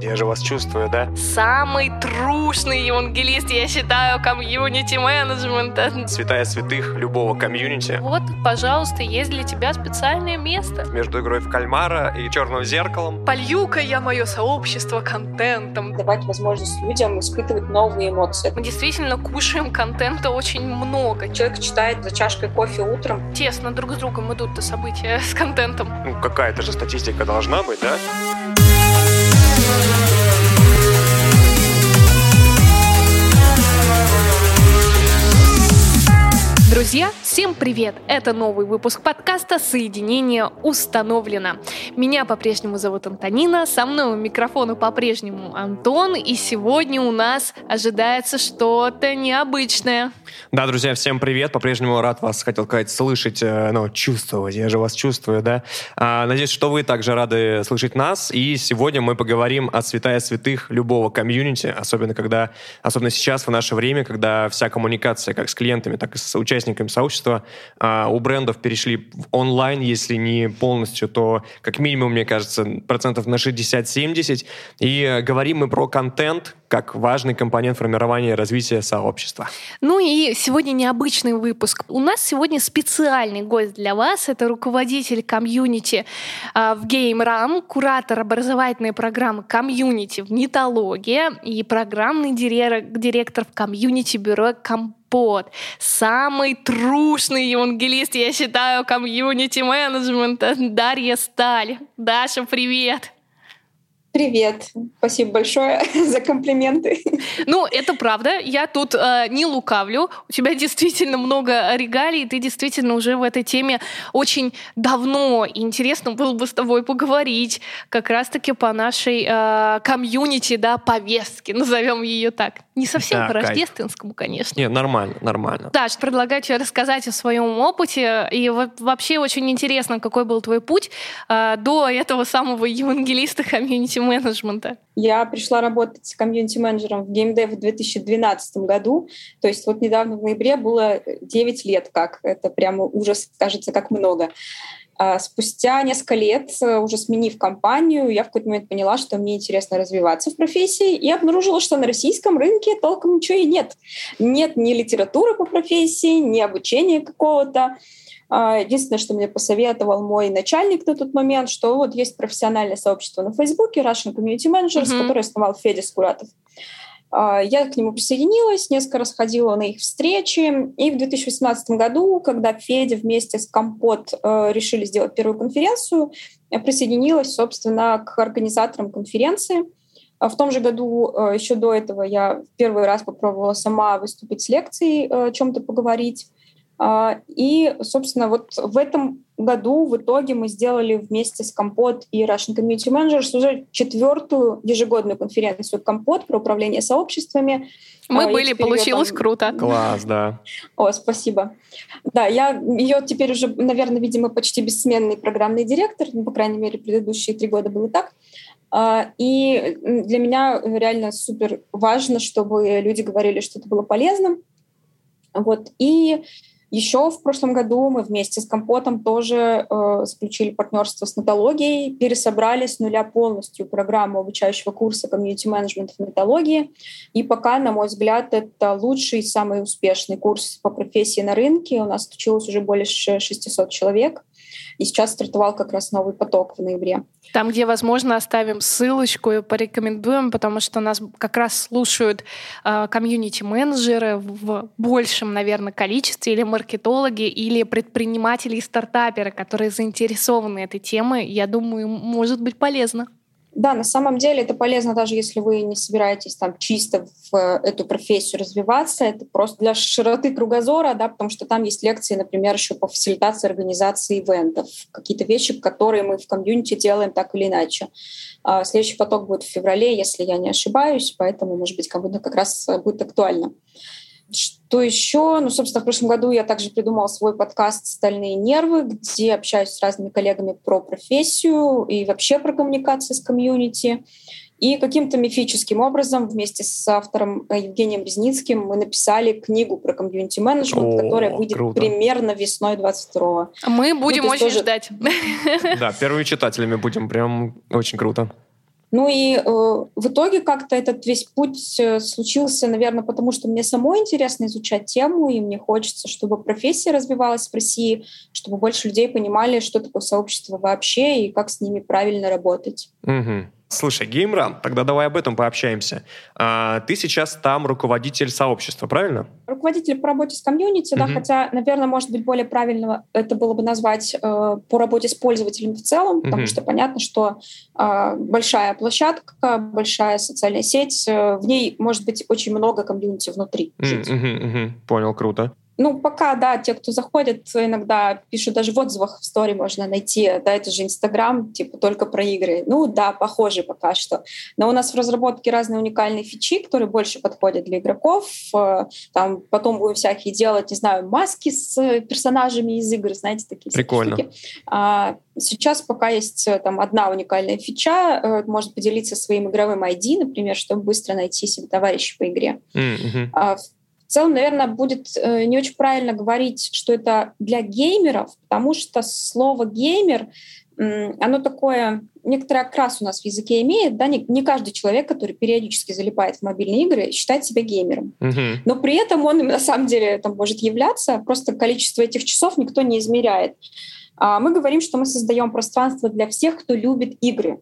Я же вас чувствую, да? Самый трушный евангелист, я считаю, комьюнити-менеджмента. Святая святых любого комьюнити. Вот, пожалуйста, есть для тебя специальное место. Между игрой в кальмара и черным зеркалом. Полью-ка я мое сообщество контентом. Давать возможность людям испытывать новые эмоции. Мы действительно кушаем контента очень много. Человек читает за чашкой кофе утром. Тесно друг с другом идут-то события с контентом. Ну, какая-то же статистика должна быть, да? Thank you. Друзья, всем привет! Это новый выпуск подкаста «Соединение установлено». Меня по-прежнему зовут Антонина, со мной у микрофона по-прежнему Антон, и сегодня у нас ожидается что-то необычное. Да, друзья, всем привет. По-прежнему рад вас, хотел сказать, слышать, э, ну, чувствовать. Я же вас чувствую, да. А, надеюсь, что вы также рады слышать нас. И сегодня мы поговорим о святая святых любого комьюнити, особенно когда, особенно сейчас, в наше время, когда вся коммуникация как с клиентами, так и с участниками сообщества а, у брендов перешли в онлайн, если не полностью, то как минимум, мне кажется, процентов на 60-70. И э, говорим мы про контент как важный компонент формирования и развития сообщества. Ну и сегодня необычный выпуск. У нас сегодня специальный гость для вас. Это руководитель комьюнити э, в GameRam, куратор образовательной программы комьюнити в нетологии и программный директор, в комьюнити-бюро Компот. Самый трушный евангелист, я считаю, комьюнити-менеджмента Дарья Сталь. Даша, привет! Привет. Спасибо большое за комплименты. Ну, это правда. Я тут э, не лукавлю. У тебя действительно много регалий, ты действительно уже в этой теме очень давно. И интересно было бы с тобой поговорить как раз-таки по нашей э, комьюнити, да, повестке, назовем ее так. Не совсем Да, по кайф. рождественскому, конечно. Не, нормально, нормально. Даш, предлагаю тебе рассказать о своем опыте. И вот вообще очень интересно, какой был твой путь э, до этого самого евангелиста комьюнити-менеджмента. Я пришла работать комьюнити-менеджером в GameDev в 2012 году. То есть вот недавно в ноябре было 9 лет как. Это прямо ужас, кажется, как много. А спустя несколько лет, уже сменив компанию, я в какой-то момент поняла, что мне интересно развиваться в профессии, и обнаружила, что на российском рынке толком ничего и нет. Нет ни литературы по профессии, ни обучения какого-то. А, Единственное, что мне посоветовал мой начальник на тот момент, что вот есть профессиональное сообщество на Фейсбуке Russian Community Managers, Мгм. которое основал Федя Скуратов. А, Я к нему присоединилась, несколько раз ходила на их встречи. И в 2018 году, когда Федя вместе с Компот э, решили сделать первую конференцию, я присоединилась, собственно, к организаторам конференции. А В том же году, э, еще до этого, я в первый раз попробовала сама выступить с лекцией, э, о чем-то поговорить. А, И, собственно, вот в этом году в итоге мы сделали вместе с Компот и Russian Community Managers уже четвертую ежегодную конференцию Компот про управление сообществами. Мы А, я были, получилось там- круто. Класс, да. О, спасибо. Да, я ее теперь уже, наверное, видимо, почти бессменный программный директор, ну, по крайней мере, предыдущие три года было так. А, И для меня реально супер важно, чтобы люди говорили, что это было полезным. Вот. И еще в прошлом году мы вместе с Компотом тоже э, заключили партнерство с нотологией, пересобрали с нуля полностью программу обучающего курса комьюнити-менеджмента в нотологии. И пока, на мой взгляд, это лучший, самый успешный курс по профессии на рынке. У нас училось уже более ш- 600 человек. И сейчас стартовал как раз новый поток в ноябре. Там, где возможно, оставим ссылочку и порекомендуем, потому что нас как раз слушают э, комьюнити-менеджеры в большем, наверное, количестве, или маркетологи, или предприниматели и стартаперы, которые заинтересованы этой темой. Я думаю, может быть полезно. Да, на самом деле это полезно, даже если вы не собираетесь там чисто в э, эту профессию развиваться. Это просто для широты кругозора, да, потому что там есть лекции, например, еще по фасилитации организации ивентов, какие-то вещи, которые мы в комьюнити делаем так или иначе. А Следующий поток будет в феврале, если я не ошибаюсь, поэтому, может быть, кому-то как раз будет актуально. Что еще? Ну, собственно, в прошлом году я также придумала свой подкаст «Стальные нервы», где общаюсь с разными коллегами про профессию и вообще про коммуникации с комьюнити. И каким-то мифическим образом вместе с автором Евгением Резницким мы написали книгу про комьюнити-менеджмент, О, которая выйдет круто. примерно весной 22 Мы будем то есть очень тоже- ждать. Да, первыми читателями будем, прям очень круто. Ну и э, в итоге как-то этот весь путь э, случился, наверное, потому что мне самой интересно изучать тему, и мне хочется, чтобы профессия развивалась в России, чтобы больше людей понимали, что такое сообщество вообще и как с ними правильно работать. Угу. Слушай, Геймрам, тогда давай об этом пообщаемся. А, ты сейчас там руководитель сообщества, правильно? Руководитель по работе с комьюнити, угу. да, хотя, наверное, может быть, более правильно это было бы назвать э, по работе с пользователями в целом, потому что понятно, что э, большая площадка, большая социальная сеть, э, в ней может быть очень много комьюнити внутри. Угу, угу, понял, круто. Ну, пока, да, те, кто заходит, иногда пишут даже в отзывах в стори можно найти, да, это же Инстаграм, типа только про игры. Ну, да, похоже пока что. Но у нас в разработке разные уникальные фичи, которые больше подходят для игроков. Э, там потом будем всякие делать, не знаю, маски с персонажами из игр, знаете, такие Прикольно. штуки. А сейчас пока есть э, там одна уникальная фича, э, может поделиться своим игровым ID, например, чтобы быстро найти себе товарища по игре. Mm-hmm. А в целом, наверное, будет э, не очень правильно говорить, что это для геймеров, потому что слово геймер оно такое, некоторый окрас у нас в языке имеет, да, не, не каждый человек, который периодически залипает в мобильные игры, считает себя геймером. Но при этом он на самом деле там может являться, просто количество этих часов никто не измеряет. А мы говорим, что мы создаем пространство для всех, кто любит игры.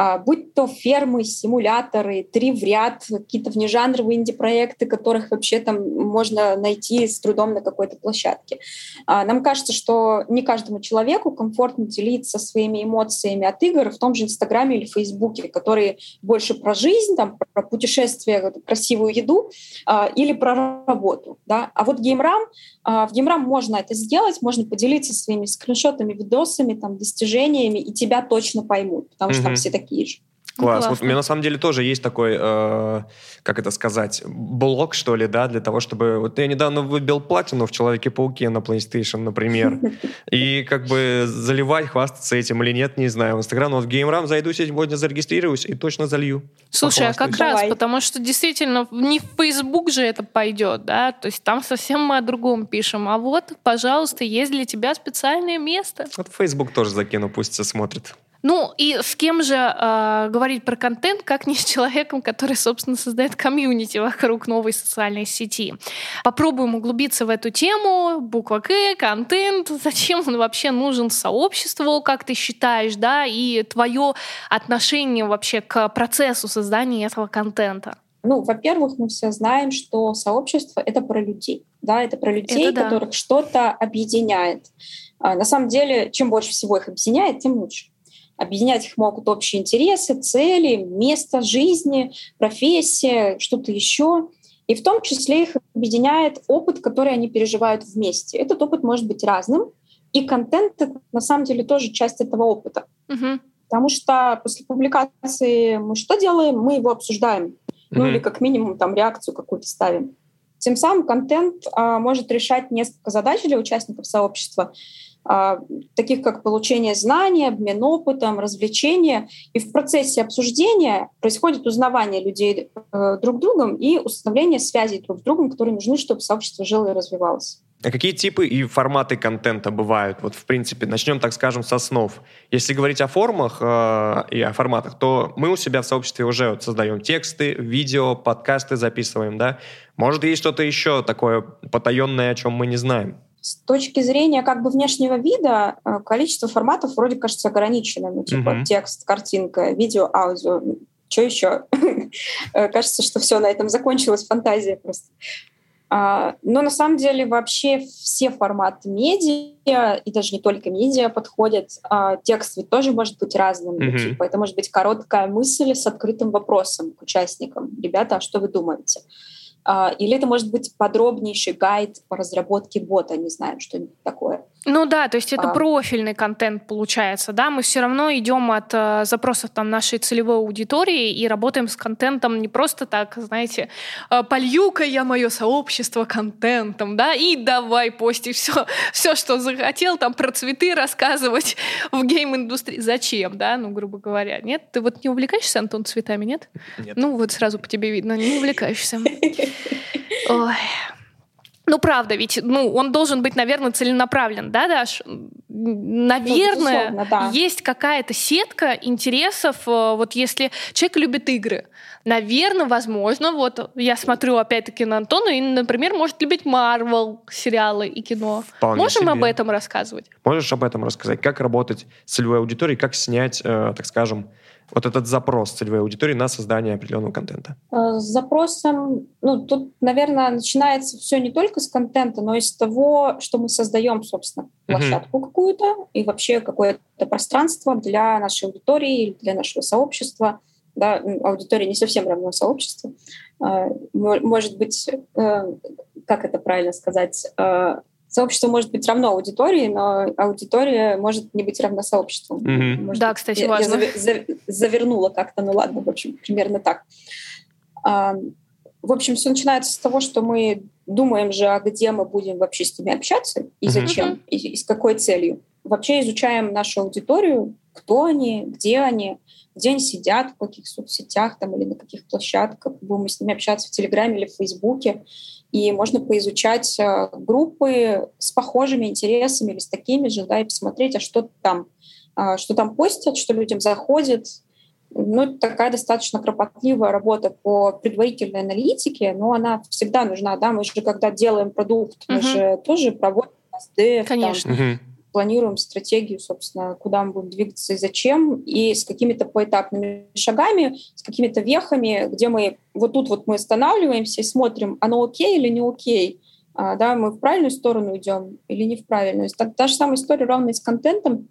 А, будь то фермы, симуляторы, три в ряд, какие-то внежанровые инди-проекты, которых вообще там можно найти с трудом на какой-то площадке. А, нам кажется, что не каждому человеку комфортно делиться своими эмоциями от игр в том же Инстаграме или Фейсбуке, которые больше про жизнь, там, про путешествия, красивую еду а, или про работу. Да? А вот геймрам, в геймрам можно это сделать, можно поделиться своими скриншотами, видосами, там, достижениями, и тебя точно поймут, потому что mm-hmm. там все такие такие же. Класс. Вот у меня на самом деле тоже есть такой, э, как это сказать, блок, что ли, да, для того, чтобы... Вот я недавно выбил платину в Человеке-пауке на PlayStation, например, и как бы заливать, хвастаться этим или нет, не знаю. В Инстаграм, но в GameRam зайду сегодня, зарегистрируюсь и точно залью. Слушай, а как раз, потому что действительно не в Facebook же это пойдет, да, то есть там совсем мы о другом пишем. А вот, пожалуйста, есть для тебя специальное место. Вот Facebook тоже закину, пусть все смотрит. Ну и с кем же э, говорить про контент, как не с человеком, который, собственно, создает комьюнити вокруг новой социальной сети. Попробуем углубиться в эту тему. Буква К, контент, зачем он вообще нужен сообществу, как ты считаешь, да, и твое отношение вообще к процессу создания этого контента. Ну, во-первых, мы все знаем, что сообщество — это про людей. Да, это про людей, это да. которых что-то объединяет. А, на самом деле, чем больше всего их объединяет, тем лучше. Объединять их могут общие интересы, цели, место жизни, профессия, что-то еще. И в том числе их объединяет опыт, который они переживают вместе. Этот опыт может быть разным, и контент на самом деле тоже часть этого опыта. Угу. Потому что после публикации мы что делаем? Мы его обсуждаем. Угу. Ну или как минимум там реакцию какую-то ставим. Тем самым контент а, может решать несколько задач для участников сообщества. А, таких как получение знаний, обмен опытом, развлечения. И в процессе обсуждения происходит узнавание людей э, друг другом и установление связей друг с другом, которые нужны, чтобы сообщество жило и развивалось. А какие типы и форматы контента бывают? Вот, в принципе, начнем, так скажем, с основ. Если говорить о формах э, и о форматах, то мы у себя в сообществе уже вот создаем тексты, видео, подкасты записываем, да? Может, есть что-то еще такое потаенное, о чем мы не знаем? С точки зрения как бы внешнего вида э, количество форматов вроде кажется ограниченным. Ну, типа uh-huh. текст, картинка, видео, аудио. Что еще? Э, кажется, что все, на этом закончилась фантазия просто. А, но на самом деле вообще все форматы медиа, и даже не только медиа подходят. А, текст ведь тоже может быть разным. Mm-hmm. Типа, это может быть короткая мысль с открытым вопросом к участникам. Ребята, а что вы думаете? Или это может быть подробнейший гайд по разработке бота, не знаю, что-нибудь такое. Ну да, то есть это а. профильный контент получается, да, мы все равно идем от э, запросов там нашей целевой аудитории и работаем с контентом не просто так, знаете, э, полью-ка я мое сообщество контентом, да, и давай пости все, все, что захотел, там про цветы рассказывать в гейм-индустрии. Зачем, да, ну, грубо говоря, нет? Ты вот не увлекаешься, Антон, цветами, нет? Нет. Ну, вот сразу по тебе видно, не увлекаешься. Ой. Ну, правда, ведь ну, он должен быть, наверное, целенаправлен, да, Даш? наверное, ну, да. есть какая-то сетка интересов. Э, вот если человек любит игры, наверное, возможно, вот я смотрю опять-таки на Антона, и, например, может любить Марвел сериалы и кино. Вполне Можем себе. об этом рассказывать? Можешь об этом рассказать? Как работать с целевой аудиторией, как снять, э, так скажем, вот этот запрос целевой аудитории на создание определенного контента? Э, с запросом, ну, тут, наверное, начинается все не только с контента, но и с того, что мы создаем, собственно, площадку uh-huh. какую-то и вообще какое-то пространство для нашей аудитории, для нашего сообщества. Да, аудитория не совсем равно сообществу. Э, может быть, э, как это правильно сказать, сообщество может быть равно аудитории, но аудитория может не быть равна сообществу. Mm-hmm. Может, да, кстати, я, важно. Я завернула как-то, ну ладно, в общем, примерно так. А, в общем, все начинается с того, что мы думаем же, а где мы будем вообще с ними общаться и зачем, mm-hmm. и, и с какой целью. Вообще изучаем нашу аудиторию, кто они, где они, где они сидят, в каких соцсетях там или на каких площадках, будем мы с ними общаться в Телеграме или в Фейсбуке. И можно поизучать э, группы с похожими интересами или с такими же, да, и посмотреть, а что там, а, что там постят, что людям заходит. Ну, это такая достаточно кропотливая работа по предварительной аналитике, но она всегда нужна, да, мы же когда делаем продукт, мы uh-huh. же тоже проводим СДФ, Конечно. Там, uh-huh планируем стратегию, собственно, куда мы будем двигаться и зачем, и с какими-то поэтапными шагами, с какими-то вехами, где мы вот тут вот мы останавливаемся и смотрим, оно окей или не окей, а, да, мы в правильную сторону идем или не в правильную. Так, та же самая история ровно и с контентом.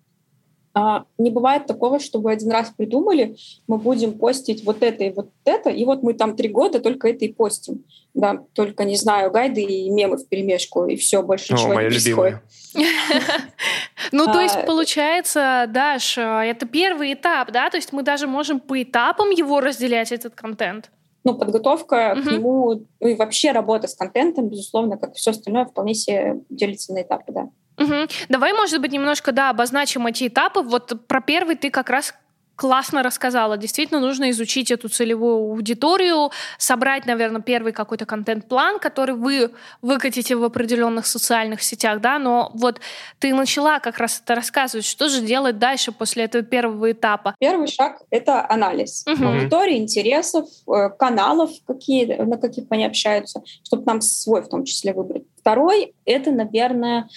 А, не бывает такого, чтобы один раз придумали, мы будем постить вот это и вот это, и вот мы там три года только это и постим. Да, только, не знаю, гайды и мемы в перемешку, и все, больше О, ничего моя не происходит. Ну, то есть, а, получается, Даш, это первый этап, да? То есть мы даже можем по этапам его разделять, этот контент? Ну, подготовка к нему, ну и вообще работа с контентом, безусловно, как все остальное, вполне себе делится на этапы, да. Угу. Давай, может быть, немножко, да, обозначим эти этапы. Вот про первый ты как раз классно рассказала. Действительно, нужно изучить эту целевую аудиторию, собрать, наверное, первый какой-то контент-план, который вы выкатите в определенных социальных сетях, да, но вот ты начала как раз это рассказывать, что же делать дальше после этого первого этапа? Первый шаг — это анализ угу. аудитории, интересов, э, каналов, какие, на каких они общаются, чтобы нам свой в том числе выбрать. Второй — это, наверное,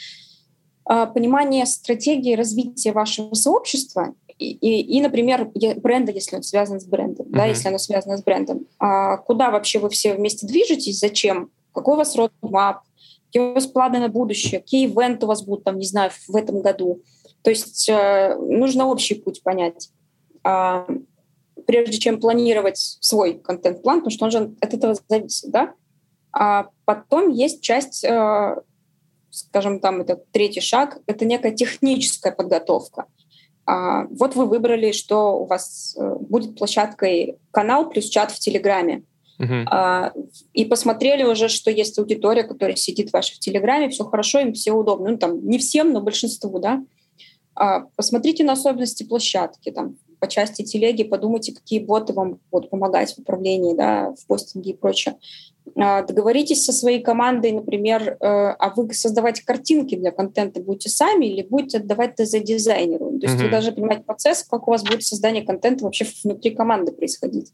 понимание стратегии развития вашего сообщества и, и, и например, бренда, если он связан с брендом, uh-huh. да, если оно связано с брендом. А куда вообще вы все вместе движетесь, зачем, какой у вас roadmap, какие у вас планы на будущее, какие ивенты у вас будут, там, не знаю, в этом году. То есть э, нужно общий путь понять, э, прежде чем планировать свой контент-план, потому что он же от этого зависит, да. А потом есть часть э, скажем, там это третий шаг, это некая техническая подготовка. А, вот вы выбрали, что у вас э, будет площадкой канал плюс чат в Телеграме. Uh-huh. А, и посмотрели уже, что есть аудитория, которая сидит ваша в Телеграме, все хорошо, им все удобно. Ну, там, не всем, но большинству, да. А, посмотрите на особенности площадки, там, по части телеги, подумайте, какие боты вам будут помогать в управлении, да, в постинге и прочее. А, договоритесь со своей командой, например, э, а вы создавать картинки для контента будете сами или будете отдавать ТЗ дизайнеру. То есть mm-hmm. вы должны понимать процесс, как у вас будет создание контента вообще внутри команды происходить.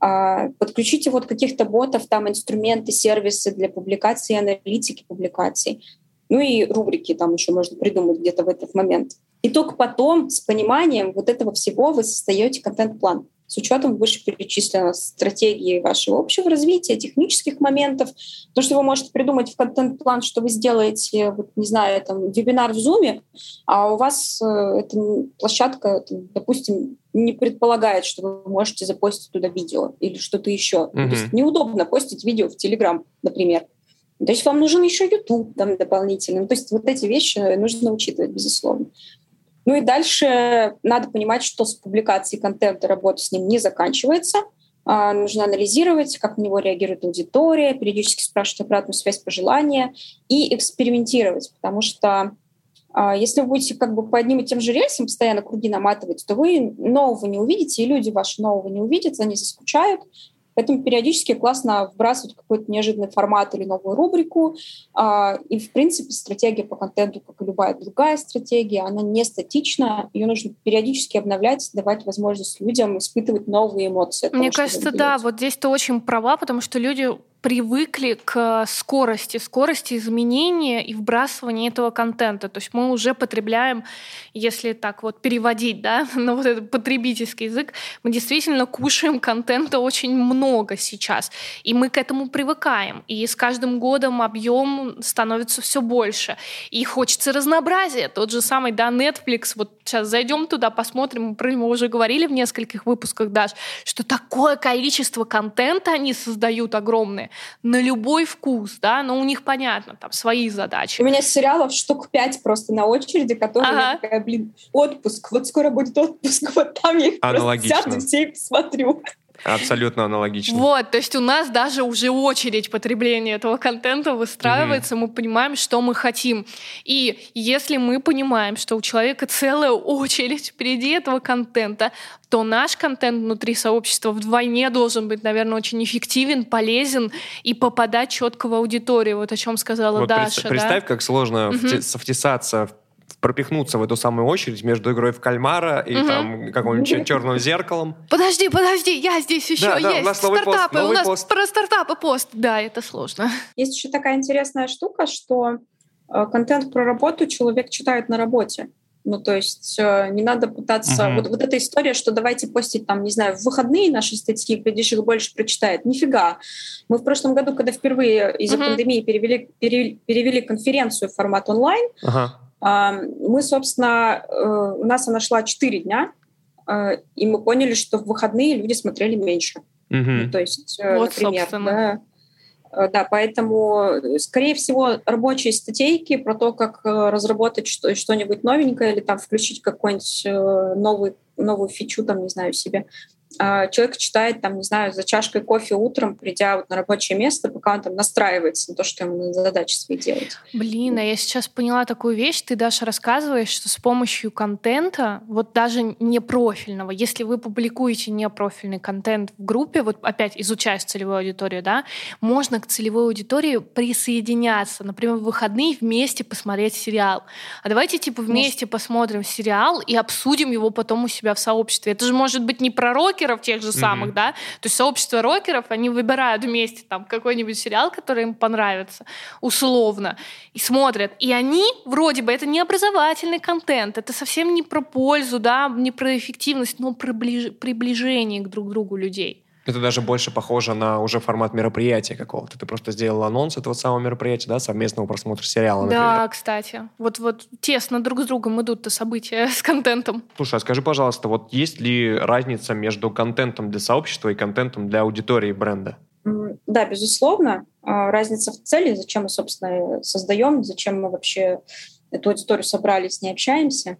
А, подключите вот каких-то ботов, там инструменты, сервисы для публикации, аналитики публикаций. Ну и рубрики там еще можно придумать где-то в этот момент. И только потом, с пониманием вот этого всего, вы создаете контент-план с учетом вышеперечисленной стратегии вашего общего развития, технических моментов. То, что вы можете придумать в контент-план, что вы сделаете, вот, не знаю, там, вебинар в Zoom, а у вас э, эта площадка, там, допустим, не предполагает, что вы можете запостить туда видео или что-то еще. Mm-hmm. То есть неудобно постить видео в Telegram, например. То есть вам нужен еще YouTube там дополнительно. То есть вот эти вещи нужно учитывать, безусловно. Ну и дальше надо понимать, что с публикацией контента работа с ним не заканчивается. А, нужно анализировать, как на него реагирует аудитория, периодически спрашивать обратную связь, пожелания и экспериментировать, потому что а, если вы будете как бы по одним и тем же рельсам постоянно круги наматывать, то вы нового не увидите, и люди ваши нового не увидят, они заскучают, Поэтому периодически классно вбрасывать какой-то неожиданный формат или новую рубрику. А, и, в принципе, стратегия по контенту, как и любая другая стратегия, она не статична. Ее нужно периодически обновлять, давать возможность людям испытывать новые эмоции. Мне того, кажется, да, вот здесь ты очень права, потому что люди привыкли к скорости, скорости изменения и вбрасывания этого контента. То есть мы уже потребляем, если так вот переводить да, на вот этот потребительский язык, мы действительно кушаем контента очень много сейчас. И мы к этому привыкаем. И с каждым годом объем становится все больше. И хочется разнообразия. Тот же самый да, Netflix, вот сейчас зайдем туда, посмотрим, про него уже говорили в нескольких выпусках даже, что такое количество контента они создают огромное, на любой вкус, да, но у них понятно, там свои задачи. У меня сериалов штук пять просто на очереди, которые ага. я такая, блин, отпуск, вот скоро будет отпуск, вот там я их просто сяду все и посмотрю. Абсолютно аналогично. Вот, то есть у нас даже уже очередь потребления этого контента выстраивается, mm-hmm. мы понимаем, что мы хотим. И если мы понимаем, что у человека целая очередь впереди этого контента, то наш контент внутри сообщества вдвойне должен быть, наверное, очень эффективен, полезен и попадать четко в аудиторию. Вот о чем сказала вот Даша. Представь, да? как сложно mm-hmm. втесаться в пропихнуться в эту самую очередь между игрой в кальмара и угу. там каким-нибудь черным зеркалом. Подожди, подожди, я здесь еще да, да, есть. У нас новый стартапы, пост, новый у нас пост. про стартапы пост. Да, это сложно. Есть еще такая интересная штука, что э, контент про работу человек читает на работе. Ну, то есть э, не надо пытаться... Uh-huh. Вот, вот эта история, что давайте постить там, не знаю, в выходные наши статьи, глядишь, их больше прочитает. Нифига. Мы в прошлом году, когда впервые из-за uh-huh. пандемии перевели, пере, перевели конференцию в формат онлайн, uh-huh мы, собственно, э, у нас она шла 4 дня, э, и мы поняли, что в выходные люди смотрели меньше. Угу. Ну, то есть, э, вот, например, собственно. да, да, поэтому, скорее всего, рабочие статейки про то, как разработать что-нибудь новенькое или там включить какой-нибудь новый, новую фичу, там, не знаю, себе, человек читает, там, не знаю, за чашкой кофе утром, придя вот на рабочее место, пока он там настраивается на то, что ему надо задачи свои делать. Блин, а я сейчас поняла такую вещь. Ты, Даша, рассказываешь, что с помощью контента, вот даже не профильного, если вы публикуете непрофильный контент в группе, вот опять изучая целевую аудиторию, да, можно к целевой аудитории присоединяться, например, в выходные вместе посмотреть сериал. А давайте типа вместе может. посмотрим сериал и обсудим его потом у себя в сообществе. Это же может быть не про рокер, рокеров тех же самых, mm-hmm. да, то есть сообщество рокеров, они выбирают вместе там какой-нибудь сериал, который им понравится, условно, и смотрят. И они, вроде бы, это не образовательный контент, это совсем не про пользу, да, не про эффективность, но про ближ... приближение к друг другу людей. Это даже больше похоже на уже формат мероприятия какого-то. Ты просто сделал анонс этого самого мероприятия, да, совместного просмотра сериала, например. Да, кстати. Вот, вот тесно друг с другом идут-то события с контентом. Слушай, а скажи, пожалуйста, вот есть ли разница между контентом для сообщества и контентом для аудитории бренда? Да, безусловно. А, разница в цели, зачем мы, собственно, создаем, зачем мы вообще эту аудиторию собрали, с ней общаемся.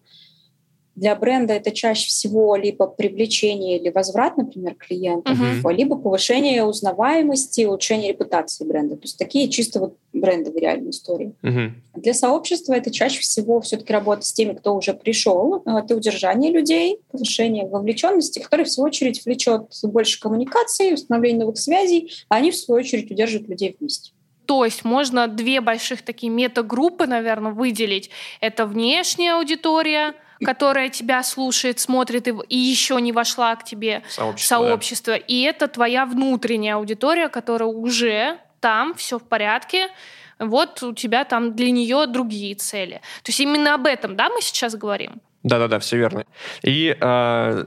Для бренда это чаще всего либо привлечение или возврат, например, клиентов, uh-huh. либо повышение узнаваемости, улучшение репутации бренда. То есть такие чисто вот брендовые реальные истории. Uh-huh. Для сообщества это чаще всего все-таки работа с теми, кто уже пришел, это удержание людей, повышение вовлеченности, которое в свою очередь влечет больше коммуникации, установление новых связей, а они в свою очередь удерживают людей вместе. То есть можно две больших такие метагруппы, наверное, выделить. Это внешняя аудитория, которая тебя слушает, смотрит и, и еще не вошла к тебе сообщество, сообщество. Да. и это твоя внутренняя аудитория, которая уже там, все в порядке, вот у тебя там для нее другие цели. То есть именно об этом, да, мы сейчас говорим? Да-да-да, все верно. И э,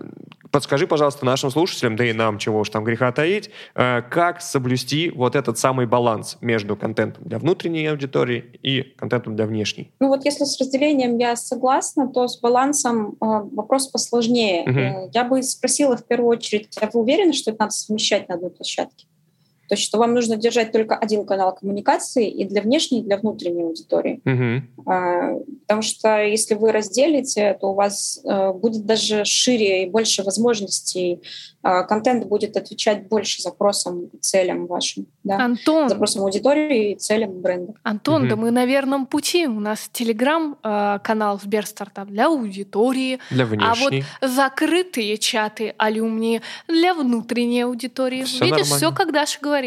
подскажи, пожалуйста, нашим слушателям, да и нам, чего уж там греха таить, э, как соблюсти вот этот самый баланс между контентом для внутренней аудитории и контентом для внешней? Ну вот если с разделением я согласна, то с балансом э, вопрос посложнее. Угу. Я бы спросила в первую очередь, а вы уверены, что это надо совмещать на одной площадке? То есть, что вам нужно держать только один канал коммуникации и для внешней, и для внутренней аудитории. Угу. А, потому что если вы разделите, то у вас а, будет даже шире и больше возможностей. А, контент будет отвечать больше запросам и целям вашим. Да? Антон. Запросам аудитории и целям бренда. Антон, угу. да мы на верном пути. У нас телеграм-канал Сберстартап для аудитории. Для внешней. А вот закрытые чаты алюмни для внутренней аудитории. Всё Видишь, нормально. все как Даша говорит.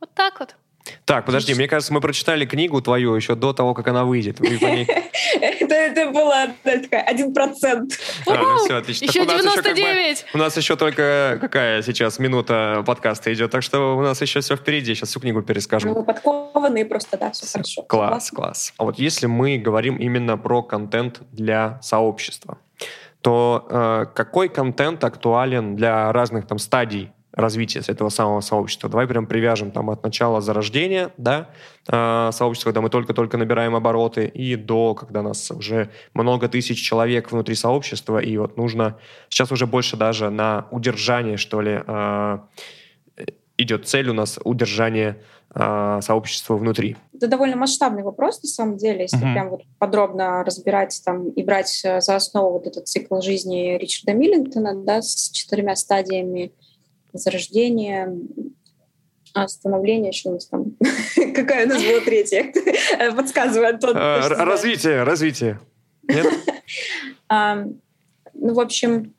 Вот так вот. Так, подожди, мне кажется, мы прочитали книгу твою еще до того, как она выйдет. Это, такая один процент. А, ну всё, отлично. Еще Так у нас еще как бы- 99. У нас еще только какая сейчас минута подкаста идет, так что у нас еще все впереди. Сейчас всю книгу перескажем. Ну, вы подкованные просто, да, все хорошо. Класс, класс. А вот если мы говорим именно про контент для сообщества, то э, какой контент актуален для разных там стадий развития этого самого сообщества? Давай прям привяжем там от начала зарождения, да, э, сообщества, когда мы только-только набираем обороты, и до, когда нас уже много тысяч человек внутри сообщества, и вот нужно сейчас уже больше даже на удержание, что ли, э, идет цель у нас удержание э, сообщества внутри. Это довольно масштабный вопрос, на самом деле, если Мгм. прям вот подробно разбирать там и брать э, за основу вот этот цикл жизни Ричарда Миллингтона, да, с четырьмя стадиями зарождения, становления, что у нас там, какая у нас была третья, подсказывай, Антон. Знаешь. Развитие, развитие. А, Ну, в общем,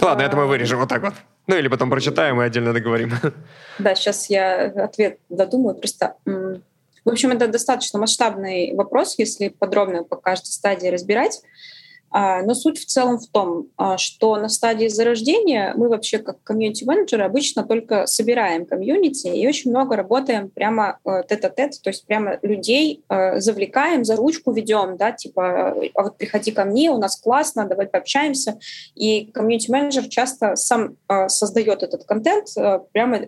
Ладно, это мы А. вырежем вот так вот. Ну или потом прочитаем и отдельно договорим. Да, сейчас я ответ додумаю. Просто, в общем, это достаточно масштабный вопрос, если подробно по каждой стадии разбирать. А, Но суть в целом в том, а, что на стадии зарождения мы вообще как комьюнити-менеджеры обычно только собираем комьюнити и очень много работаем прямо э, тет-а-тет, то есть прямо людей э, завлекаем, за ручку ведем, да, типа, а вот приходи ко мне, у нас классно, давай пообщаемся. И комьюнити-менеджер часто сам э, создает этот контент прямо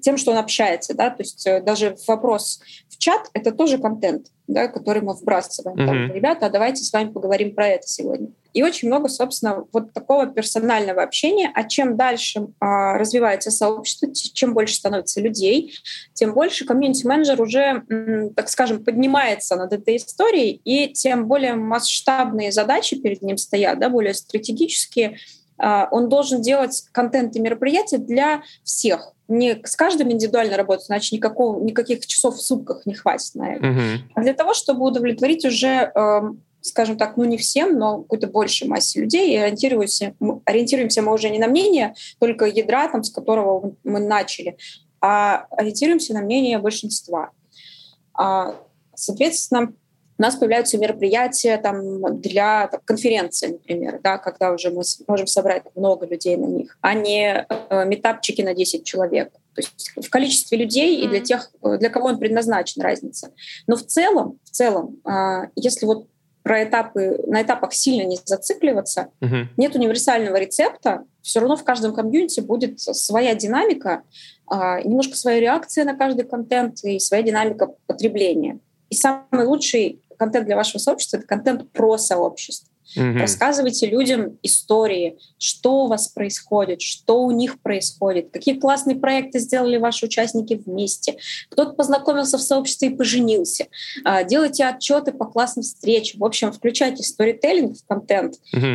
тем, что он общается, да, то есть э, даже вопрос в чат — это тоже контент, да, который мы вбрасываем. Там, Мгм. Ребята, а давайте с вами поговорим про это сегодня. И очень много, собственно, вот такого персонального общения. А чем дальше а, развивается сообщество, чем больше становится людей, тем больше комьюнити-менеджер уже, м, так скажем, поднимается над этой историей, и тем более масштабные задачи перед ним стоят, да, более стратегические. А, Он должен делать контент и мероприятия для всех. Не с каждым индивидуально работать, иначе никакого, никаких часов в сутках не хватит на это. Мгм. А для того, чтобы удовлетворить уже, эм, скажем так, ну не всем, но какой-то большей массе людей, и ориентируемся, ориентируемся мы уже не на мнение только ядра, там, с которого мы начали, а ориентируемся на мнение большинства. А, Соответственно, у нас появляются мероприятия там, для там, конференции, например, да, когда уже мы можем собрать много людей на них, а не э, метапчики на 10 человек. То есть в количестве людей и для тех, э, для кого он предназначен, разница. Но в целом, в целом, а, если вот про этапы, на этапах сильно не зацикливаться, Мгм. нет универсального рецепта, все равно в каждом комьюнити будет своя динамика, а, немножко своя реакция на каждый контент и своя динамика потребления. И самый лучший контент для вашего сообщества — это контент про сообщество. Мгм. Рассказывайте людям истории, что у вас происходит, что у них происходит, какие классные проекты сделали ваши участники вместе, кто-то познакомился в сообществе и поженился. А, Делайте отчеты по классным встречам. В общем, включайте сторителлинг в контент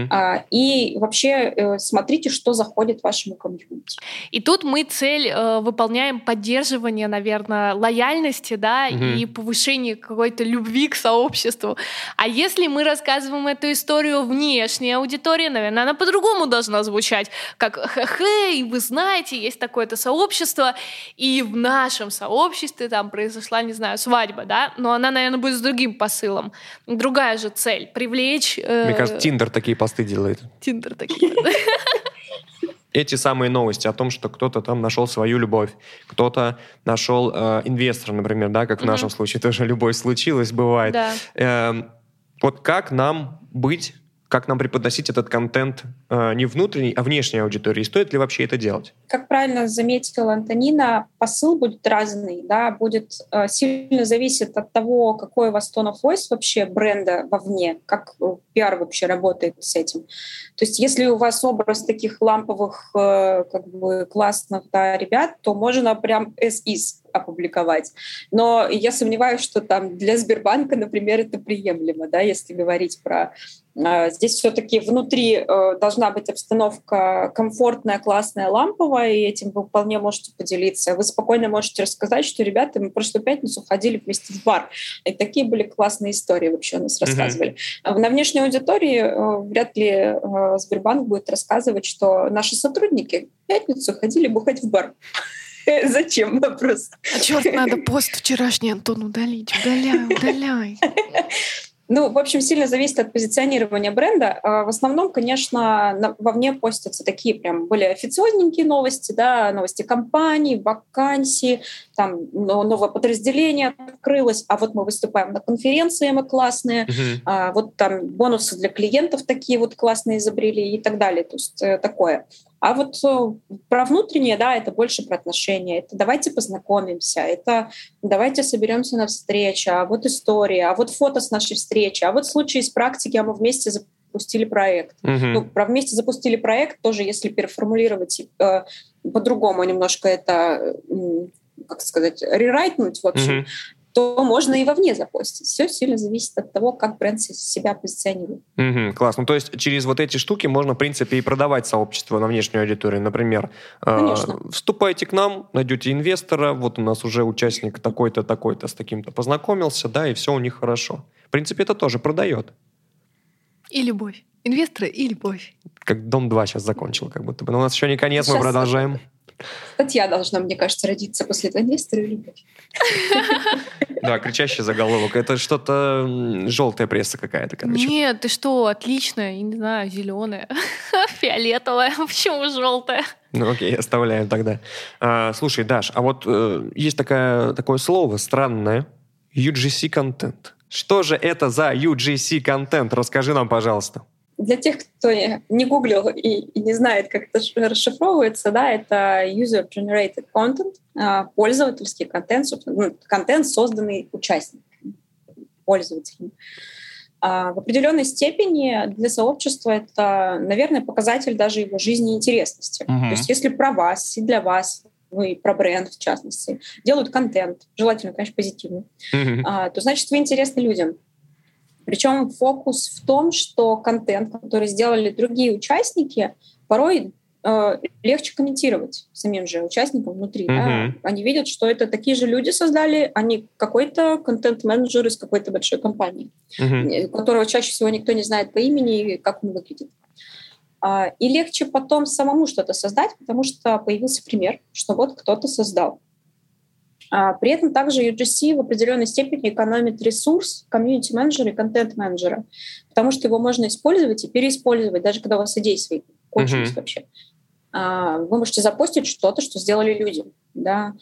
а, и вообще э, смотрите, что заходит вашему комьюнити. И тут мы цель э, выполняем поддерживание, наверное, лояльности, да, Мгм. и повышение какой-то любви к сообществу. А если мы рассказываем эту историю внешней аудитории, наверное, она по-другому должна звучать, как «Хе-хе, вы знаете, есть такое-то сообщество, и в нашем сообществе там произошла, не знаю, свадьба, да, но она, наверное, будет с другим посылом. Другая же цель — привлечь... э, Мне кажется, Тиндер такие посты делает. Тиндер такие. Эти самые новости о том, что кто-то там нашел свою любовь, кто-то нашел э, инвестора, например, да, как в Мгм. нашем случае тоже любовь случилась, бывает. Да. Эм, вот как нам быть как нам преподносить этот контент не внутренней, а внешней аудитории? Стоит ли вообще это делать? Как правильно заметила Антонина, посыл будет разный, да, будет э, сильно зависит от того, какой у вас tone of voice вообще бренда вовне, как э, пиар вообще работает с этим. То есть если у вас образ таких ламповых, э, как бы классных да, ребят, то можно прям as is опубликовать. Но я сомневаюсь, что там для Сбербанка, например, это приемлемо, да, если говорить про Здесь все-таки внутри э, должна быть обстановка комфортная, классная, ламповая, и этим вы вполне можете поделиться. Вы спокойно можете рассказать, что, ребята, мы прошлую пятницу ходили вместе в бар. И такие были классные истории вообще у нас рассказывали. Mm-hmm. На внешней аудитории э, вряд ли э, Сбербанк будет рассказывать, что наши сотрудники в пятницу ходили бухать в бар. Зачем? Вопрос. А черт, надо пост вчерашний, Антон, удалить. Удаляй, удаляй. Ну, в общем, сильно зависит от позиционирования бренда. А в основном, конечно, вовне постятся такие прям более официозненькие новости, да, новости компаний, вакансии, там новое подразделение открылось, а вот мы выступаем на конференции, мы классные, uh-huh. а вот там бонусы для клиентов такие вот классные изобрели и так далее. То есть э, такое. А вот э, про внутреннее, да, это больше про отношения. Это давайте познакомимся, это давайте соберемся на встречу, а вот история, а вот фото с нашей встречи, а вот случай из практики, а мы вместе запустили проект. Uh-huh. Ну, про вместе запустили проект тоже, если переформулировать э, по-другому немножко это, как сказать, рерайтнуть, в общем, то можно и вовне запостить. Все сильно зависит от того, как бренд себя позиционирует. Угу, классно. Ну, то есть через вот эти штуки можно, в принципе, и продавать сообщество на внешнюю аудиторию. Например, э, вступайте к нам, найдете инвестора, вот у нас уже участник такой-то, такой-то с таким-то познакомился, да, и все у них хорошо. В принципе, это тоже продает. И любовь. Инвесторы и любовь. Как Дом 2 сейчас закончил, как будто бы. Но у нас еще не конец, сейчас мы продолжаем. Статья должна, мне кажется, родиться после этого инвестора и любовь. Да, кричащий заголовок. Это что-то желтая пресса какая-то, короче. Нет, ты что, отличная, я не знаю, зеленая, фиолетовая, почему желтая? Ну окей, оставляем тогда. А, слушай, Даш, а вот э, есть такая, такое слово странное, UGC-контент. Что же это за UGC-контент? Расскажи нам, пожалуйста. Для тех, кто не гуглил и, и не знает, как это расшифровывается, да, это user-generated content, а, пользовательский контент, ну, контент, созданный участниками, пользователями. А в определенной степени для сообщества это, наверное, показатель даже его жизни и интересности. Uh-huh. То есть если про вас и для вас вы про бренд, в частности, делают контент, желательно, конечно, позитивный, uh-huh. то значит, вы интересны людям. Причем фокус в том, что контент, который сделали другие участники, порой э, легче комментировать самим же участникам внутри. Mm-hmm. Да? Они видят, что это такие же люди создали, не какой-то контент-менеджер из какой-то большой компании, mm-hmm. которого чаще всего никто не знает по имени и как он выглядит. А, и легче потом самому что-то создать, потому что появился пример, что вот кто-то создал. А при этом также UGC в определенной степени экономит ресурс комьюнити-менеджера и контент-менеджера, потому что его можно использовать и переиспользовать, даже когда у вас идей своих кончились uh-huh. вообще. А, вы можете запустить что-то, что сделали люди. Да?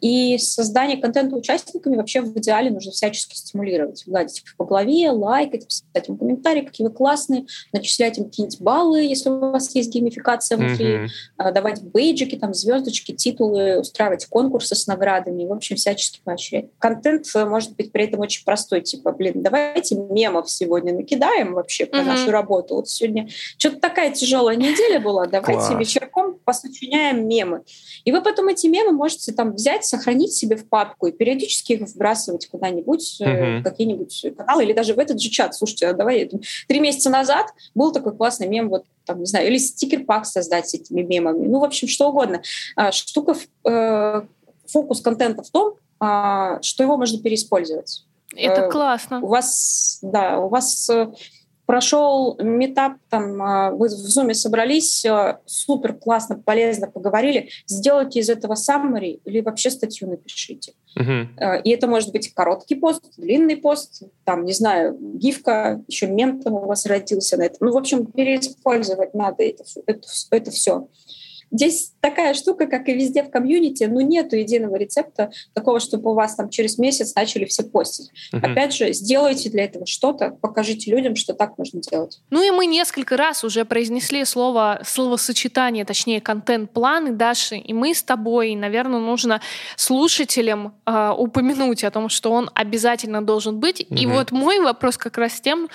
И создание контента участниками вообще в идеале нужно всячески стимулировать. Гладить их по голове, лайкать, писать им комментарии, какие вы классные, начислять им какие-нибудь баллы, если у вас есть геймификация внутри, mm-hmm. давать бейджики, там, звездочки, титулы, устраивать конкурсы с наградами, в общем, всячески поощрять. Контент э, может быть при этом очень простой, типа, блин, давайте мемов сегодня накидаем вообще по mm-hmm. нашу работу. Вот сегодня что-то такая тяжелая неделя была, давайте вечерком посочиняем мемы. И вы потом эти мемы можете там взять взять, сохранить себе в папку и периодически их вбрасывать куда-нибудь, uh-huh. в какие-нибудь каналы или даже в этот же чат. Слушайте, а давай, три месяца назад был такой классный мем, вот там, не знаю, или стикер-пак создать с этими мемами. Ну, в общем, что угодно. А, штука, э, фокус контента в том, а, что его можно переиспользовать. Это э, классно. У вас, да, у вас прошел метап, там, а, вы в Zoom собрались, супер классно, полезно поговорили, сделайте из этого summary или вообще статью напишите. Uh-huh. И это может быть короткий пост, длинный пост, там, не знаю, гифка, еще мем там у вас родился на это. Ну, в общем, переиспользовать надо это, это, это все. Здесь такая штука, как и везде в комьюнити, ну нету единого рецепта такого, чтобы у вас там через месяц начали все постить. Uh-huh. Опять же, сделайте для этого что-то, покажите людям, что так можно делать. Ну и мы несколько раз уже произнесли слово, словосочетание, точнее, контент-планы, Даши, и мы с тобой, наверное, нужно слушателям э, упомянуть о том, что он обязательно должен быть. Uh-huh. И вот мой вопрос как раз с тем,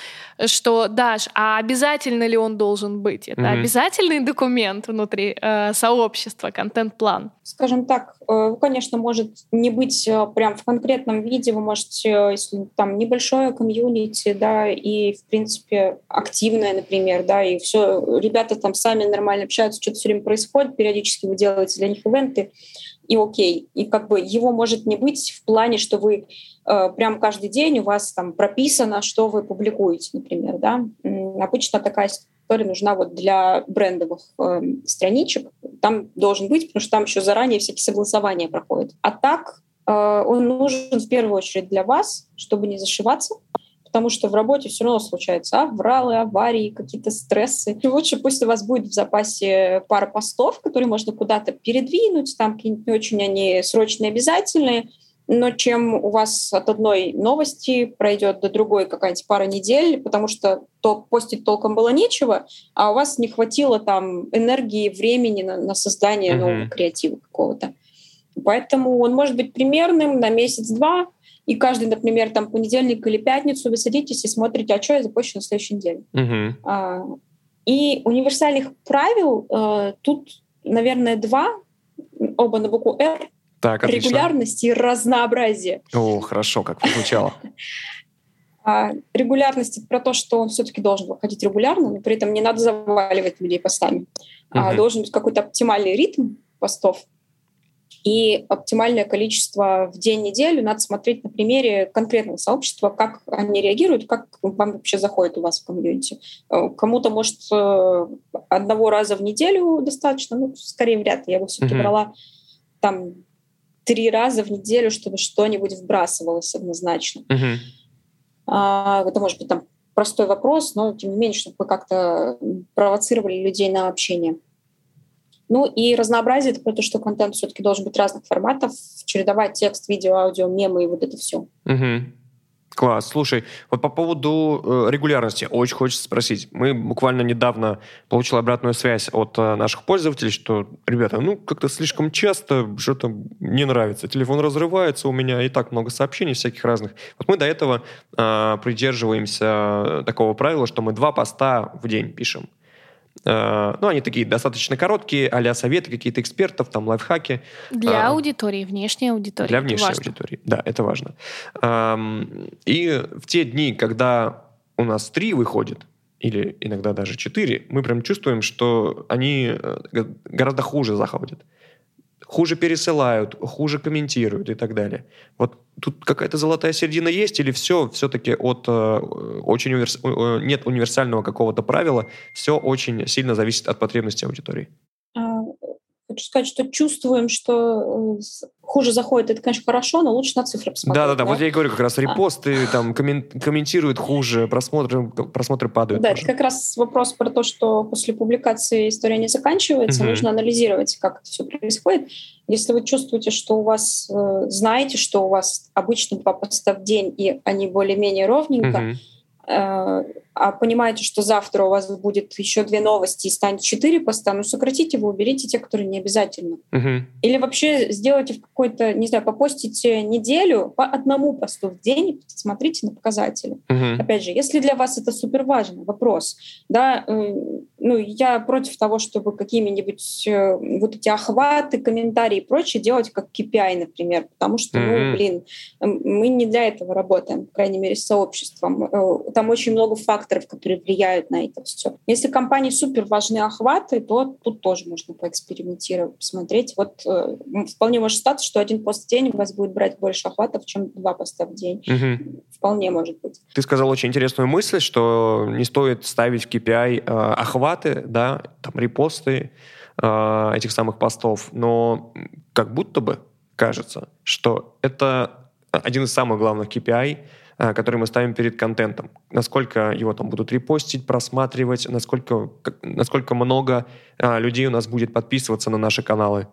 что, Даш, а обязательно ли он должен быть? Это uh-huh. обязательный документ внутри э, сообщества, контент-план? Скажем так, э, конечно, может не быть э, прям в конкретном виде, вы можете, если там небольшое комьюнити, да, и, в принципе, активное, например, да, и все, ребята там сами нормально общаются, что-то все время происходит, периодически вы делаете для них ивенты, и окей. И как бы его может не быть в плане, что вы э, прям каждый день у вас там прописано, что вы публикуете, например, да. Обычно такая история нужна вот для брендовых э, страничек. Там должен быть, потому что там еще заранее всякие согласования проходят. А так э, он нужен в первую очередь для вас, чтобы не зашиваться, потому что в работе все равно случаются авралы, аварии, какие-то стрессы. И лучше пусть у вас будет в запасе пара постов, которые можно куда-то передвинуть, там какие-нибудь не очень они срочные, обязательные, но чем у вас от одной новости пройдет до другой какая-нибудь пара недель, потому что то постить толком было нечего, а у вас не хватило там энергии, времени на, на создание uh-huh. нового креатива какого-то. Поэтому он может быть примерным на месяц-два, и каждый, например, там понедельник или пятницу вы садитесь и смотрите, а что я запущу на следующей неделе. Uh-huh. А, и универсальных правил э, тут, наверное, два, оба на букву «Р», так, отлично. регулярность и разнообразие. О, хорошо, как звучало. А регулярность это про то, что он все-таки должен выходить регулярно, но при этом не надо заваливать людей постами. А должен быть какой-то оптимальный ритм постов и оптимальное количество в день-неделю. Надо смотреть на примере конкретного сообщества, как они реагируют, как вам вообще заходит у вас в комьюнити. Э, кому-то, может, э, одного раза в неделю достаточно, ну, скорее вряд ли. Я бы все-таки mm-hmm. брала там три раза в неделю, чтобы что-нибудь вбрасывалось однозначно. Uh-huh. А, это может быть там простой вопрос, но тем не менее, чтобы вы как-то провоцировали людей на общение. Ну и разнообразие — это про то, что контент все-таки должен быть разных форматов, чередовать текст, видео, аудио, мемы и вот это все. Угу. Класс. Слушай, вот по поводу э, регулярности очень хочется спросить. Мы буквально недавно получили обратную связь от э, наших пользователей, что, ребята, ну, как-то слишком часто что-то не нравится. Телефон разрывается у меня, и так много сообщений всяких разных. Вот мы до этого э, придерживаемся такого правила, что мы два поста в день пишем. Э, ну, они такие достаточно короткие, а советы какие-то экспертов, там, лайфхаки. Для а, аудитории, внешней аудитории. Для внешней аудитории, да, это важно. И в те дни, когда у нас три выходит, или иногда даже четыре, мы прям чувствуем, что они э, гораздо хуже заходят хуже пересылают, хуже комментируют и так далее. Вот тут какая-то золотая середина есть или все все-таки от э, очень универс... э, нет универсального какого-то правила, все очень сильно зависит от потребностей аудитории? Хочу сказать, что чувствуем, что э, хуже заходит, это, конечно, хорошо, но лучше на цифры посмотреть. Да-да-да, вот я и говорю, как раз а. репосты, а. там, комментируют хуже, просмотры, просмотры падают. Да, тоже. это как раз вопрос про то, что после публикации история не заканчивается, угу. нужно анализировать, как это все происходит. Если вы чувствуете, что у вас, э, знаете, что у вас обычно два поста в день, и они более-менее ровненько, угу понимаете, что завтра у вас будет еще две новости и станет четыре поста, ну сократите его, уберите те, которые не обязательно. Uh-huh. Или вообще сделайте в какой-то, не знаю, попостите неделю по одному посту в день и смотрите на показатели. Uh-huh. Опять же, если для вас это супер важный вопрос, да, э, ну я против того, чтобы какими-нибудь э, вот эти охваты, комментарии и прочее делать как KPI, например, потому что, uh-huh. ну, блин, мы не для этого работаем, по крайней мере, с сообществом там очень много факторов, которые влияют на это все. Если компании супер важны охваты, то тут тоже можно поэкспериментировать, посмотреть. Вот э, вполне может статься, что один пост в день у вас будет брать больше охватов, чем два поста в день. Угу. Вполне может быть. Ты сказал очень интересную мысль, что не стоит ставить в KPI э, охваты, да, там репосты э, этих самых постов, но как будто бы кажется, что это один из самых главных KPI который мы ставим перед контентом. Насколько его там будут репостить, просматривать, насколько, насколько много э, людей у нас будет подписываться на наши каналы.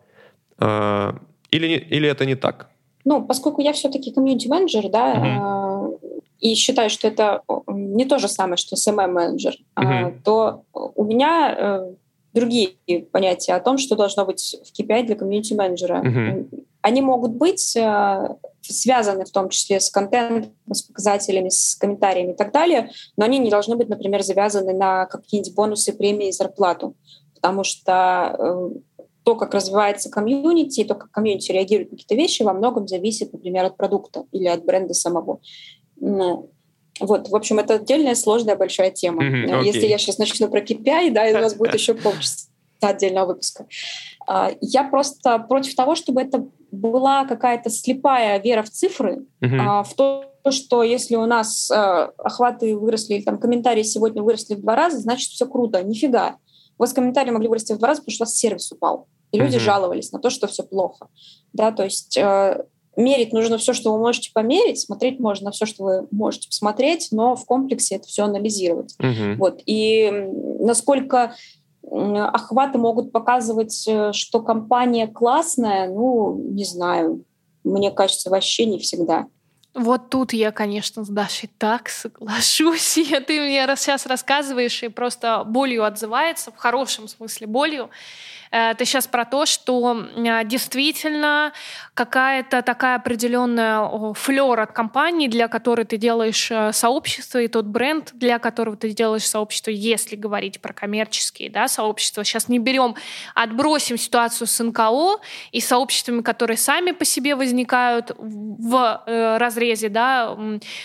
Или, или это не так? Ну, поскольку я все-таки комьюнити-менеджер, да, угу. и считаю, что это не то же самое, что SMM-менеджер, угу. то у меня другие понятия о том, что должно быть в KPI для комьюнити-менеджера. Угу. Они могут быть э, связаны в том числе с контентом, с показателями, с комментариями и так далее, но они не должны быть, например, завязаны на какие-нибудь бонусы, премии, зарплату, потому что э, то, как развивается комьюнити, то, как комьюнити реагирует на какие-то вещи, во многом зависит, например, от продукта или от бренда самого. Вот, в общем, это отдельная сложная большая тема. Mm-hmm, okay. Если я сейчас начну про KPI, да, и у нас будет еще полчаса отдельного выпуска. А, я просто против того, чтобы это была какая-то слепая вера в цифры, mm-hmm. в то, что если у нас а, охваты выросли, или там комментарии сегодня выросли в два раза, значит, все круто. Нифига. У вас комментарии могли вырасти в два раза, потому что у вас сервис упал. И люди mm-hmm. жаловались на то, что все плохо. Да, то есть мерить нужно все, что вы можете померить, смотреть можно все, что вы можете посмотреть, но в комплексе это все анализировать. Uh-huh. Вот. И насколько охваты могут показывать, э, что компания классная, ну, не знаю. Мне кажется, вообще не всегда. Вот тут я, конечно, с Дашей так соглашусь. И ты мне сейчас рассказываешь, и просто болью отзывается, в хорошем смысле болью. Э, ты сейчас про то, что э, действительно какая-то такая определенная флер от компании, для которой ты делаешь э, сообщество, и тот бренд, для которого ты делаешь сообщество, если говорить про коммерческие да, сообщества. Сейчас не берем, отбросим ситуацию с НКО и сообществами, которые сами по себе возникают в разрезе, да,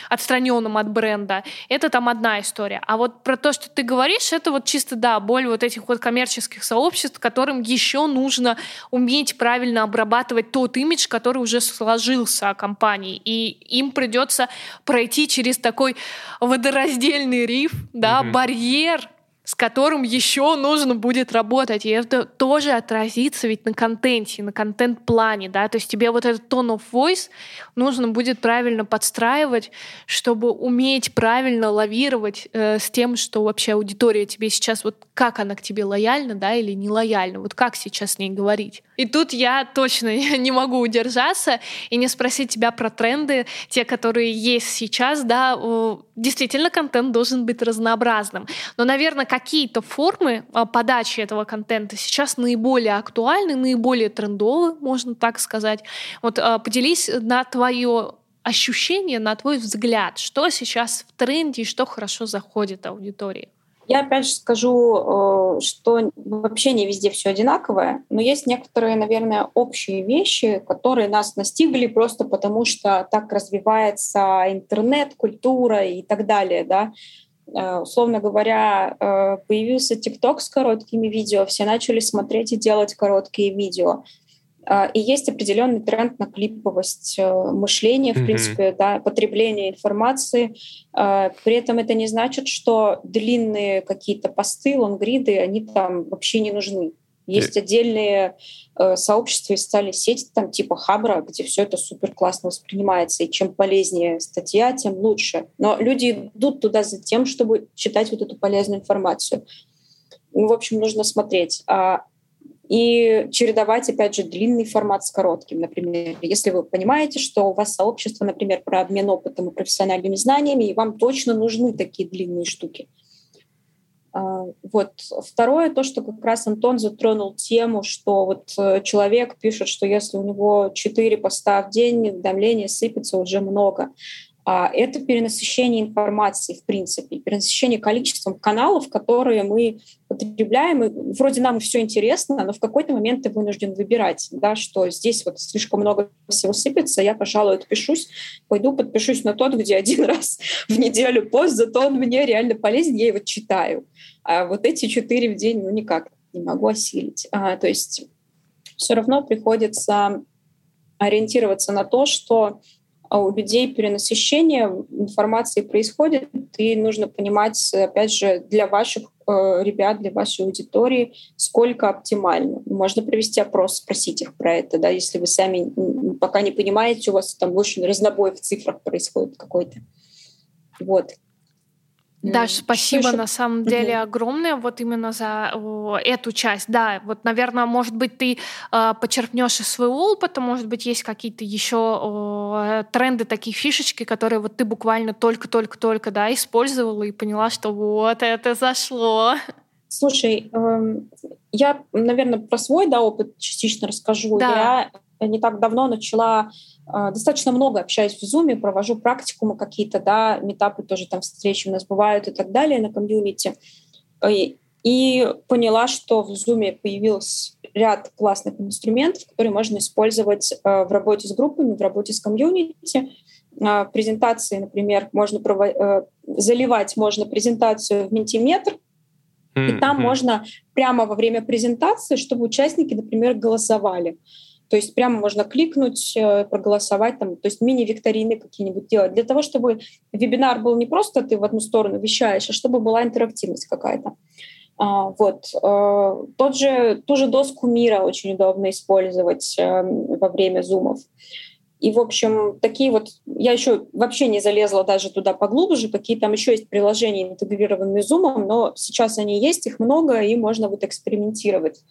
отстраненном от бренда. Это там одна история. А вот про то, что ты говоришь, это вот чисто, да, боль вот этих вот коммерческих сообществ, которым еще нужно уметь правильно обрабатывать тот имидж, который уже сложился о компании. И им придется пройти через такой водораздельный риф, да, mm-hmm. барьер с которым еще нужно будет работать. И это тоже отразится ведь на контенте, на контент-плане, да, то есть тебе вот этот tone of voice нужно будет правильно подстраивать, чтобы уметь правильно лавировать э, с тем, что вообще аудитория тебе сейчас, вот как она к тебе лояльна, да, или не лояльна, вот как сейчас с ней говорить. И тут я точно не могу удержаться и не спросить тебя про тренды, те, которые есть сейчас, да, действительно контент должен быть разнообразным. Но, наверное, какие-то формы а, подачи этого контента сейчас наиболее актуальны, наиболее трендовы, можно так сказать. Вот а, поделись на твое ощущение, на твой взгляд, что сейчас в тренде и что хорошо заходит аудитории. Я опять же скажу, э, что вообще не везде все одинаковое, но есть некоторые, наверное, общие вещи, которые нас настигли просто потому, что так развивается интернет, культура и так далее, да. Э, условно говоря, э, появился ТикТок с короткими видео, все начали смотреть и делать короткие видео. А, и есть определенный тренд на клиповость э, мышления, в mm-hmm. принципе, да, потребления информации. При этом это не значит, что длинные какие-то посты, лонгриды, они там вообще не нужны. Есть yeah. отдельные э, сообщества и стали сети, там типа Хабра, где все это супер классно воспринимается. И чем полезнее статья, тем лучше. Но люди идут туда за тем, чтобы читать вот эту полезную информацию. Ну, в общем, нужно смотреть. А и чередовать, опять же, длинный формат с коротким. Например, если вы понимаете, что у вас сообщество, например, про обмен опытом и профессиональными знаниями, и вам точно нужны такие длинные штуки. А, вот. Второе, то, что как раз Антон затронул тему, что вот э, человек пишет, что если у него 4 поста в день, уведомления сыпется уже много. А, это перенасыщение информации, в принципе, перенасыщение количеством каналов, которые мы потребляем. И вроде нам все интересно, но в какой-то момент ты вынужден выбирать, да, что здесь вот слишком много всего сыпется, я, пожалуй, отпишусь, пойду подпишусь на тот, где один раз в неделю пост, зато он мне реально полезен, я его читаю. А вот эти четыре в день, ну, никак не могу осилить. А, то есть все равно приходится ориентироваться на то, что а у людей перенасыщение информации происходит, и нужно понимать, опять же, для ваших э, ребят, для вашей аудитории, сколько оптимально. Можно провести опрос, спросить их про это, да, если вы сами пока не понимаете, у вас там больше разнобой в цифрах происходит какой-то. Вот. Даш, спасибо на самом деле угу. огромное вот именно за о, эту часть. Да, вот, наверное, может быть, ты э, почерпнешь из своего опыта, может быть, есть какие-то еще о, тренды, такие фишечки, которые вот ты буквально только-только-только, да, использовала и поняла, что вот это зашло. Слушай, э, я, наверное, про свой да, опыт частично расскажу. Да. Я не так давно начала а, достаточно много общаюсь в Zoom, провожу практикумы какие-то, да, метапы тоже там встречи у нас бывают и так далее на комьюнити. И, и поняла, что в Zoom появился ряд классных инструментов, которые можно использовать а, в работе с группами, в работе с комьюнити. А, презентации, например, можно прово- заливать можно презентацию в mm-hmm. и там можно прямо во время презентации, чтобы участники, например, голосовали. То есть прямо можно кликнуть, э, проголосовать, там, то есть мини-викторины какие-нибудь делать, для того, чтобы вебинар был не просто ты в одну сторону вещаешь, а чтобы была интерактивность какая-то. А, вот. А, тот же, ту же доску мира очень удобно использовать а, во время зумов. И, в общем, такие вот... Я еще вообще не залезла даже туда поглубже, какие там еще есть приложения, интегрированные с Zoom, но сейчас они есть, их много, и можно вот экспериментировать.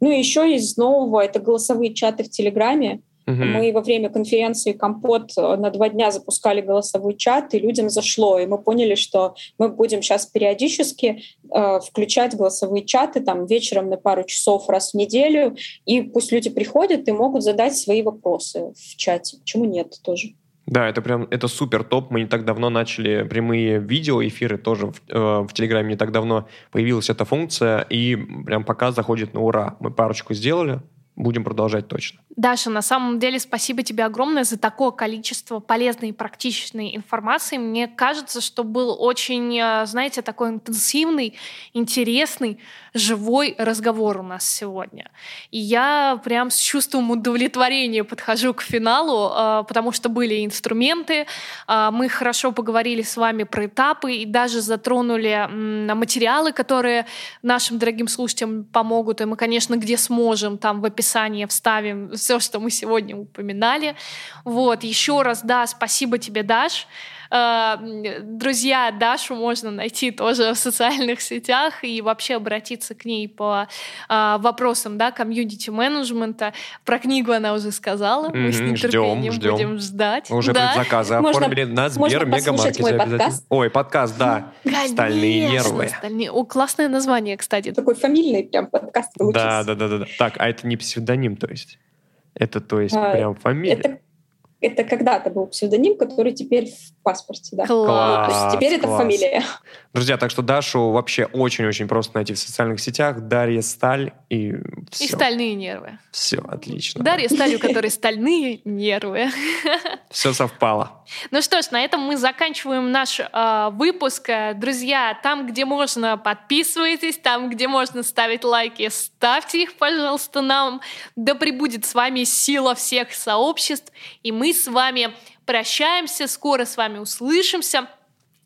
Ну и еще из нового это голосовые чаты в Телеграме. Угу. Мы во время конференции Компот э, на два дня запускали голосовой чат, и людям зашло. И мы поняли, что мы будем сейчас периодически э, включать голосовые чаты там вечером на пару часов раз в неделю. И пусть люди приходят и могут задать свои вопросы в чате. Почему нет тоже? Да, это прям, это супер топ. Мы не так давно начали прямые видеоэфиры тоже в, э, в Телеграме не так давно появилась эта функция, и прям пока заходит на ура. Мы парочку сделали, будем продолжать точно. Даша, на самом деле спасибо тебе огромное за такое количество полезной и практичной информации. Мне кажется, что был очень, э, знаете, такой интенсивный, интересный, живой разговор у нас сегодня. И я прям с чувством удовлетворения подхожу к финалу, э, потому что были инструменты, э, мы хорошо поговорили с вами про этапы и даже затронули материалы, которые нашим дорогим слушателям помогут. И мы, конечно, где сможем, там в описании вставим все, что мы сегодня упоминали. Вот, еще раз, да, спасибо тебе, Даш. Э, друзья, Дашу можно найти тоже в социальных сетях и вообще обратиться к ней по э, вопросам да, комьюнити-менеджмента. Про книгу она уже сказала. Мы с нетерпением ждем, будем ждать. уже да. предзаказы оформили на Сбер Мегамаркете. мой подкаст? Ой, подкаст, да. Конечно, Стальные нервы. Стальные... О, классное название, кстати. Такой фамильный прям подкаст получился. Да, да, да, да. Так, а это не псевдоним, то есть? Это, то есть, а, прям фамилия? Это это когда-то был псевдоним, который теперь в паспорте, да. Класс, То есть теперь класс. это фамилия. Друзья, так что Дашу вообще очень-очень просто найти в социальных сетях. Дарья Сталь и все. И стальные нервы. Все, отлично. Дарья Сталь, у которой стальные нервы. Все совпало. Ну что ж, на этом мы заканчиваем наш э, выпуск. Друзья, там, где можно, подписывайтесь, там, где можно ставить лайки, ставьте их, пожалуйста, нам. Да пребудет с вами сила всех сообществ, и мы с вами прощаемся, скоро с вами услышимся.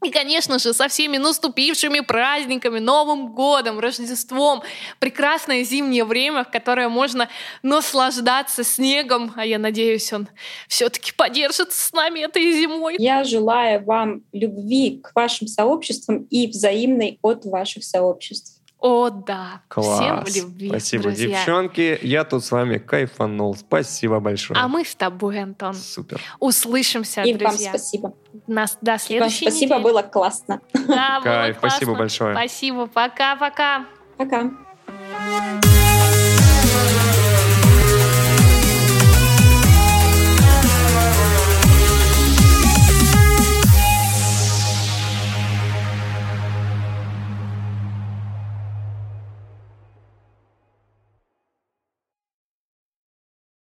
И, конечно же, со всеми наступившими праздниками, Новым годом, Рождеством. Прекрасное зимнее время, в которое можно наслаждаться снегом. А я надеюсь, он все-таки подержится с нами этой зимой. Я желаю вам любви к вашим сообществам и взаимной от ваших сообществ. О, да. Класс. Всем любви, Спасибо, друзья. девчонки. Я тут с вами кайфанул. Спасибо большое. А мы с тобой, Антон. Супер. Услышимся, И друзья. вам спасибо. Нас до следующей вам спасибо, недели. было классно. Да, было Кайф, классно. спасибо большое. Спасибо, пока-пока. Пока.